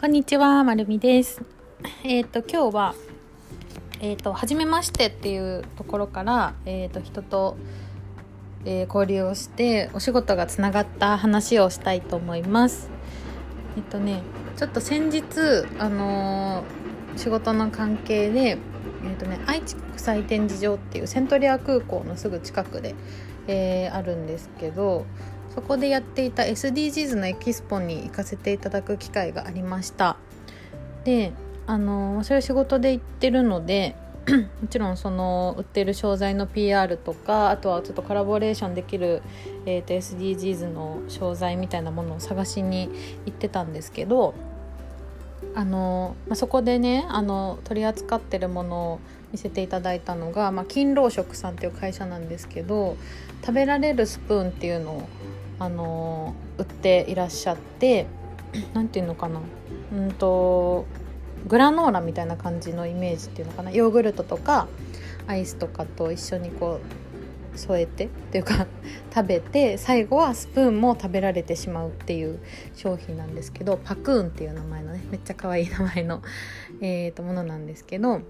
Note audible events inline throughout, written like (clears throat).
こんにちは、まるみです。えっ、と今日はえっ、と初めましてっていうところからえっ、と人と、え交流をしてお仕事がつながった話をしたいと思います。えっ、とね、ちょっと先日あの仕事の関係でえっ、とね愛知国際展示場っていうセントリア空港のすぐ近くで、えあるんですけど。そこでやっていた SDGs のエキスポに行かせていただく機会がありました。であのそれ仕事で行ってるので (clears throat) もちろんその売ってる商材の PR とかあとはちょっとコラボレーションできる、えーと SDGs の商材みたいなものを探しに行ってたんですけどあの、まあ、そこでねあの取り扱ってるものを見せていただいたのが、まあ、勤労食さんっていう会社なんですけど食べられるスプーンっていうのをあの売っていらっしゃって (clears throat) なんていうのかな。うんとグラノーラみたいな感じのイメージっていうのかな。ヨーグルトとかアイスとかと一緒にこう添えてっていうか (laughs) 食べて最後はスプーンも食べられてしまうっていう商品なんですけどパクーンっていう名前のねめっちゃ可愛い名前の、えーとものなんですけど、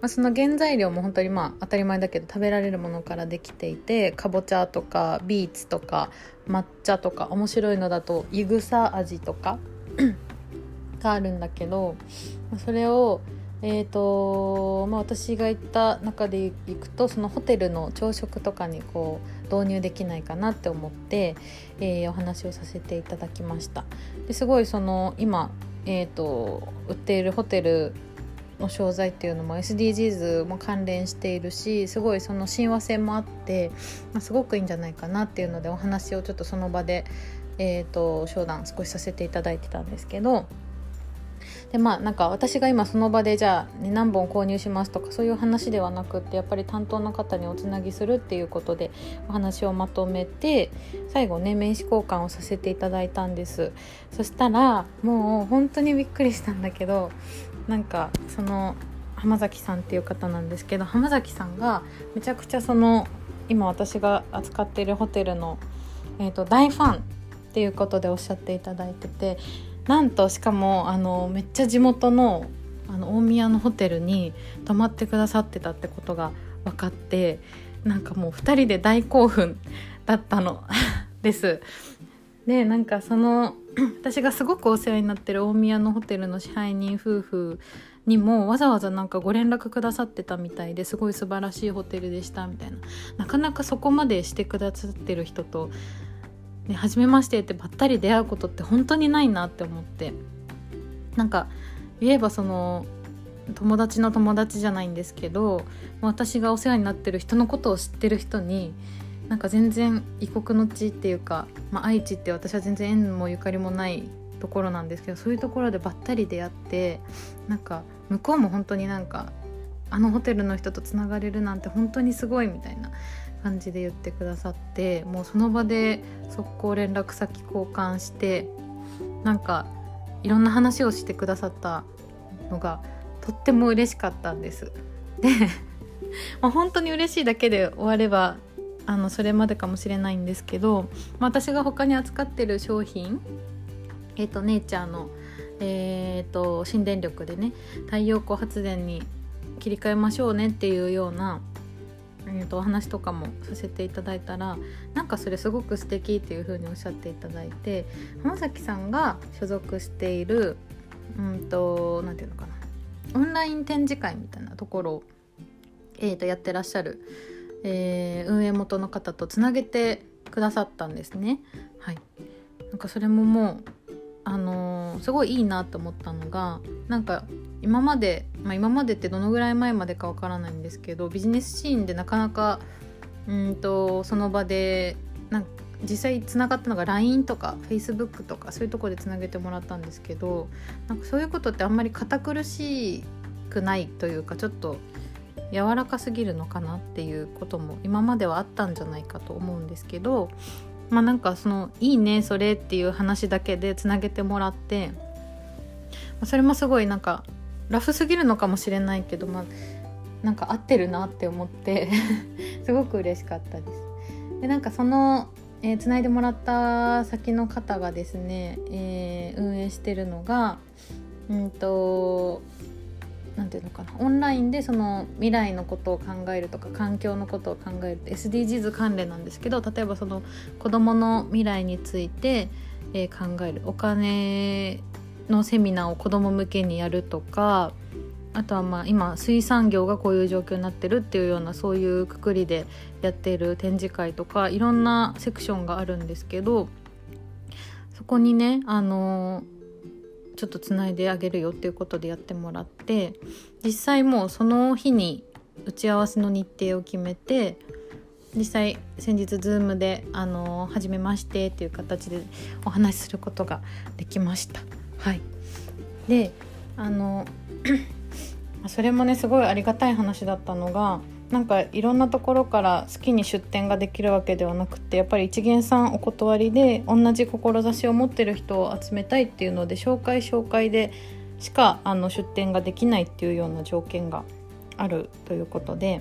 まあ、その原材料も本当にまあ当たり前だけど食べられるものからできていてかぼちゃとかビーツとか抹茶とか面白いのだといぐさ味とか (clears throat) があるんだけどまあそれをえーとまあ、私が行った中で行くとそのホテルの朝食とかにこう導入できないかなって思って、えーお話をさせていただきました。ですごいその今、えー、と売っているホテルの商材っていうのも SDGs も関連しているしすごいその親和性もあって、まあ、すごくいいんじゃないかなっていうのでお話をちょっとその場で、えー、と商談少しさせていただいてたんですけどでまあなんか私が今その場でじゃあ、ね、何本購入しますとかそういう話ではなくってやっぱり担当の方におつなぎするっていうことでお話をまとめて最後ね名刺交換をさせていただいたんです。そしたらもう本当にびっくりしたんだけどなんかその浜崎さんっていう方なんですけど浜崎さんがめちゃくちゃその今私が扱っているホテルの、えー、と大ファンっていうことでおっしゃっていただいててなんとしかもあのめっちゃ地元のあの大宮のホテルに泊まってくださってたってことが分かってなんかもう2人で大興奮だったの (laughs) です。でなんかその (clears throat) 私がすごくお世話になってる大宮のホテルの支配人夫婦にもわざわざなんかご連絡くださってたみたいですごい素晴らしいホテルでした。みたいななかなかそこまでしてくださってる人とね、初めましてってばったり出会うことって本当にないなって思って。なんか言えばその友達の友達じゃないんですけど私がお世話になってる人のことを知ってる人になんか全然異国の地っていうか、まあ、愛知って私は全然縁もゆかりもないところなんですけどそういうところでばったり出会ってなんか向こうも本当になんかあのホテルの人とつながれるなんて本当にすごいみたいな感じで言ってくださってもうその場で速攻連絡先交換してなんかいろんな話をしてくださったのがとっても嬉しかったんです。で、(laughs) まあ、本当に嬉しいだけで終わればあのそれまでかもしれないんですけど、まあ、私が他に扱ってる商品えっ、とネイチャーのえー、と新電力でね太陽光発電に切り替えましょうねっていうようなえー、とお話とかもさせていただいたらなんかそれすごく素敵っていう風におっしゃっていただいて浜崎さんが所属しているうんとなんていうのかなオンライン展示会みたいなところを、えー、とやってらっしゃる、えー運営元の方とつなげてくださったんですね。はい、なんかそれももうあのーすごいいいなと思ったのがなんか今まで、まあ、今までってどのぐらい前までかわからないんですけどビジネスシーンでなかなかうんとその場でなんか実際つながったのが LINE とか Facebook とかそういうところでつなげてもらったんですけどなんかそういうことってあんまり堅苦しくないというかちょっと柔らかすぎるのかなっていうことも今まではあったんじゃないかと思うんですけどまあなんかその「いいねそれ」っていう話だけでつなげてもらってまそれもすごいなんかラフすぎるのかもしれないけどまあなんか合ってるなって思って (laughs) すごく嬉しかったです。でなんかそのえー、繋いでもらった先の方がですね、えー運営してるのがうんとなんていうのかな。オンラインでその未来のことを考えるとか環境のことを考える SDGs 関連なんですけど例えばその子どもの未来について、えー、考える。お金のセミナーを子ども向けにやるとかあとはまあ今水産業がこういう状況になってるっていうようなそういうくくりでやっている展示会とかいろんなセクションがあるんですけどそこにねあのちょっとつないであげるよっていうことでやってもらって実際もうその日に打ち合わせの日程を決めて実際先日 Zoom で「あの初めまして」っていう形でお話しすることができました。はい、であの (clears throat) それもねすごいありがたい話だったのがなんかいろんなところから好きに出店ができるわけではなくてやっぱり一元さんお断りで同じ志を持ってる人を集めたいっていうので紹介紹介でしかあの出店ができないっていうような条件があるということで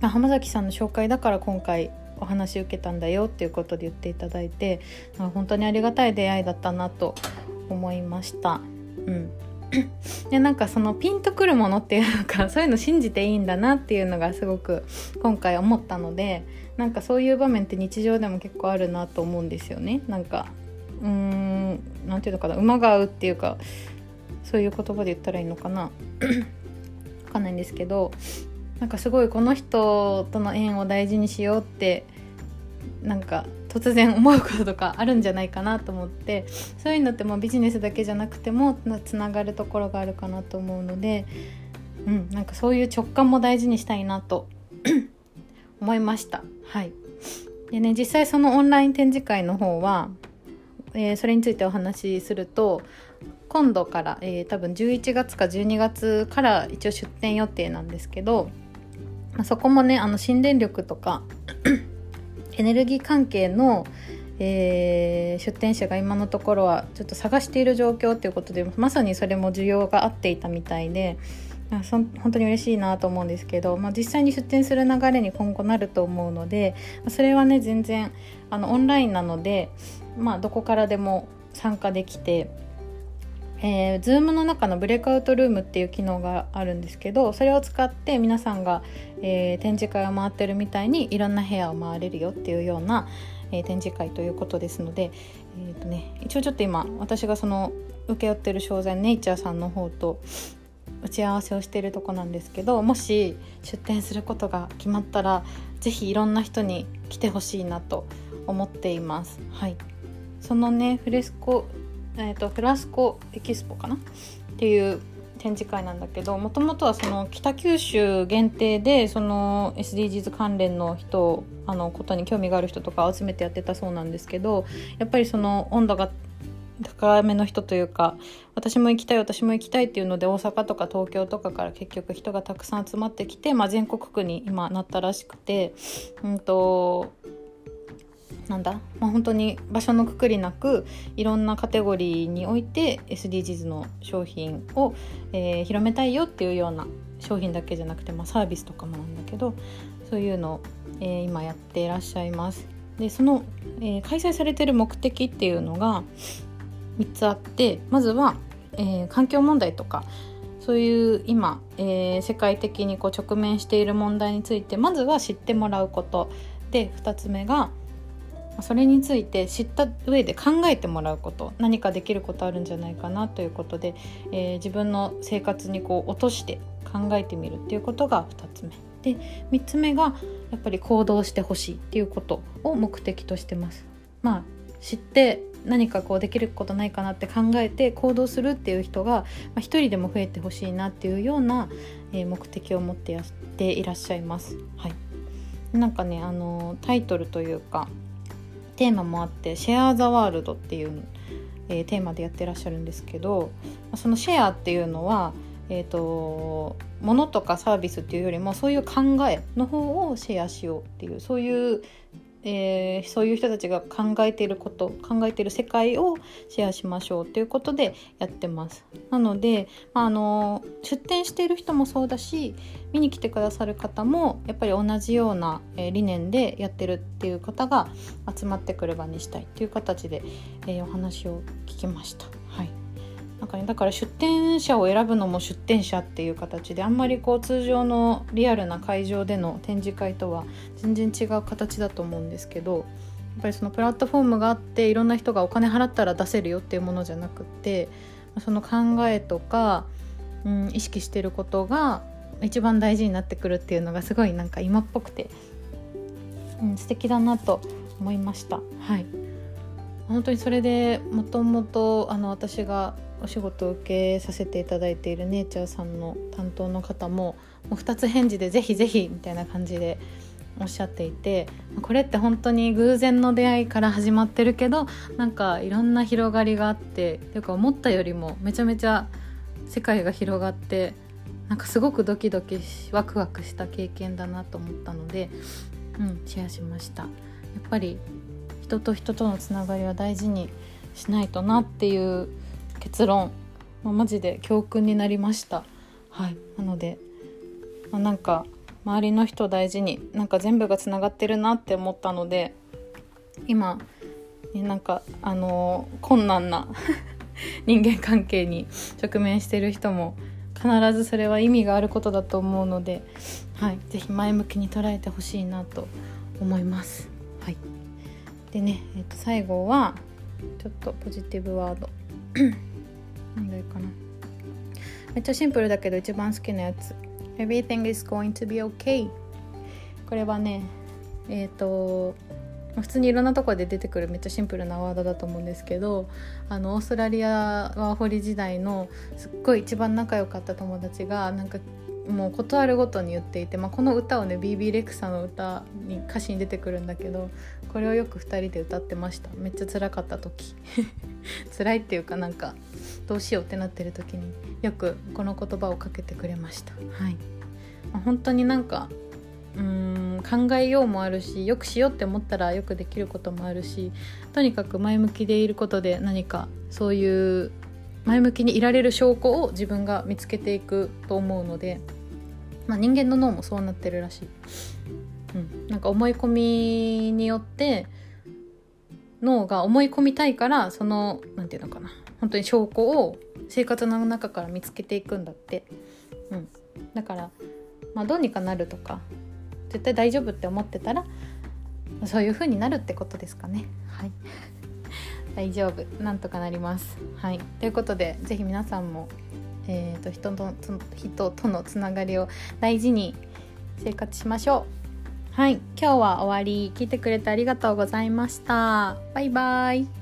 ま浜崎さんの紹介だから今回お話受けたんだよっていうことで言っていただいて本当にありがたい出会いだったなと思いました。うんでなんかそのピンとくるものっていうのか (laughs) そういうの信じていいんだなっていうのがすごく今回思ったのでなんかそういう場面って日常でも結構あるなと思うんですよね。なんかうーん何て言うのかな馬が合うっていうかそういう言葉で言ったらいいのかな。(coughs) わかんないんですけどなんかすごいこの人との縁を大事にしようってなんか突然思うこととかあるんじゃないかなと思ってそういうのってもうビジネスだけじゃなくてもつながるところがあるかなと思うので、うん、なんかそういう直感も大事にしたいなと (clears throat) 思いました。はいでね、実際そのオンライン展示会の方は、えー、それについてお話しすると今度から、えー、多分11月か12月から一応出店予定なんですけど、まあ、そこもねあの新電力とかエネルギー関係の、えー、出店者が今のところはちょっと探している状況ということでまさにそれも需要があっていたみたいでそ本当に嬉しいなと思うんですけど、まあ、実際に出店する流れに今後なると思うのでそれはね全然あのオンラインなので、まあ、どこからでも参加できてえー、Zoom の中のブレイクアウトルームっていう機能があるんですけどそれを使って皆さんが、えー、展示会を回ってるみたいにいろんな部屋を回れるよっていうような、えー、展示会ということですので、えーとね、一応ちょっと今私がその請け負ってる商材ネイチャーさんの方と打ち合わせをしているとこなんですけどもし出店することが決まったら是非いろんな人に来てほしいなと思っています。はいそのねフレスコえーと、フラスコエキスポかな？っていう展示会なんだけどもともとはその北九州限定でその SDGs 関連の人あのことに興味がある人とかを集めてやってたそうなんですけどやっぱりその温度が高めの人というか私も行きたい私も行きたいっていうので大阪とか東京とかから結局人がたくさん集まってきて、まあ、全国区に今なったらしくて、うんとなんだ、まあ、本当に場所のくくりなくいろんなカテゴリーにおいて SDGs の商品を、えー、広めたいよっていうような商品だけじゃなくて、まあ、サービスとかもなんだけどそういうのを、えー、今やっていらっしゃいます。でその、えー、開催されてる目的っていうのが3つあってまずは、えー、環境問題とかそういう今、えー、世界的にこう直面している問題についてまずは知ってもらうことで2つ目がそれについて知った上で考えてもらうこと何かできることあるんじゃないかなということで、えー、自分の生活にこう落として考えてみるっていうことが2つ目で3つ目がやっぱり行動してほしいっていうことを目的としてます。まあ知って何かこうできることないかなって考えて行動するっていう人が、まあ、人でも増えてほしいなっていうような、え、目的を持ってやっていらっしゃいます。はい、なんかねあのタイトルというかテーマもあって「シェア・ザ・ワールド」っていう、えー、テーマでやってらっしゃるんですけどそのシェアっていうのはえーと、物とかサービスっていうよりもそういう考えの方をシェアしようっていうそういうえー、そういう人たちが考えていること考えている世界をシェアしましょうということでやってますなので、まあ、あの出店している人もそうだし見に来てくださる方もやっぱり同じような、え、理念でやってるっていう方が集まってくる場にしたいっていう形で、えー、お話を聞きました。なんかねだから出店者を選ぶのも出店者っていう形であんまりこう通常のリアルな会場での展示会とは全然違う形だと思うんですけどやっぱりそのプラットフォームがあっていろんな人がお金払ったら出せるよっていうものじゃなくってその考えとか、うん、意識してることが一番大事になってくるっていうのがすごいなんか今っぽくて、うん、素敵だなと思いました。はい本当にそれでもともと私がお仕事を受けさせていただいているネイチャーさんの担当の方ももう2つ返事で「ぜひぜひ」みたいな感じでおっしゃっていてこれって本当に偶然の出会いから始まってるけどなんかいろんな広がりがあってというか思ったよりもめちゃめちゃ世界が広がってなんかすごくドキドキしワクワクした経験だなと思ったので、うん、シェアしました。やっぱり人と人とのつながりは大事にしないとなっていう結論、まあ、マジで教訓になりました。はい。なので、まあ、なんか周りの人を大事になんか全部がつながってるなって思ったので今なんかあのー、困難な (laughs) 人間関係に直面してる人も必ずそれは意味があることだと思うので、はい、是非前向きに捉えてほしいなと思います。はい、でね、えー、と最後はちょっとポジティブワード何がいいかな。めっちゃシンプルだけど一番好きなやつ。Everything is going to be okay これはねえっ、ー、と普通にいろんなところで出てくるめっちゃシンプルなワードだと思うんですけどあのオーストラリアワーホリ時代のすっごい一番仲良かった友達がなんかもう事あるごとに言っていて、まあ、この歌をね BB レクサの歌に歌詞に出てくるんだけどこれをよく2人で歌ってました。めっちゃ辛かった時。(laughs) 辛いっていうかなんかどうしようってなってる時によくこの言葉をかけてくれました。はい、まあ、本当になんかうーん考えようもあるしよくしようって思ったらよくできることもあるしとにかく前向きでいることで何かそういう前向きにいられる証拠を自分が見つけていくと思うのでまあ、人間の脳もそうなってるらしい、うん、なんか思い込みによって脳が思い込みたいからその何て言うのかな。本当に証拠を生活の中から見つけていくんだって、うん、だから、まあ、どうにかなるとか絶対大丈夫って思ってたらそういう風になるってことですかね。はい。(laughs) 大丈夫。なんとかなります。はい。ということで是非皆さんもえーと、人と人とのつながりを大事に生活しましょう。はい。今日は終わり。聞いてくれてありがとうございました。バイバイ。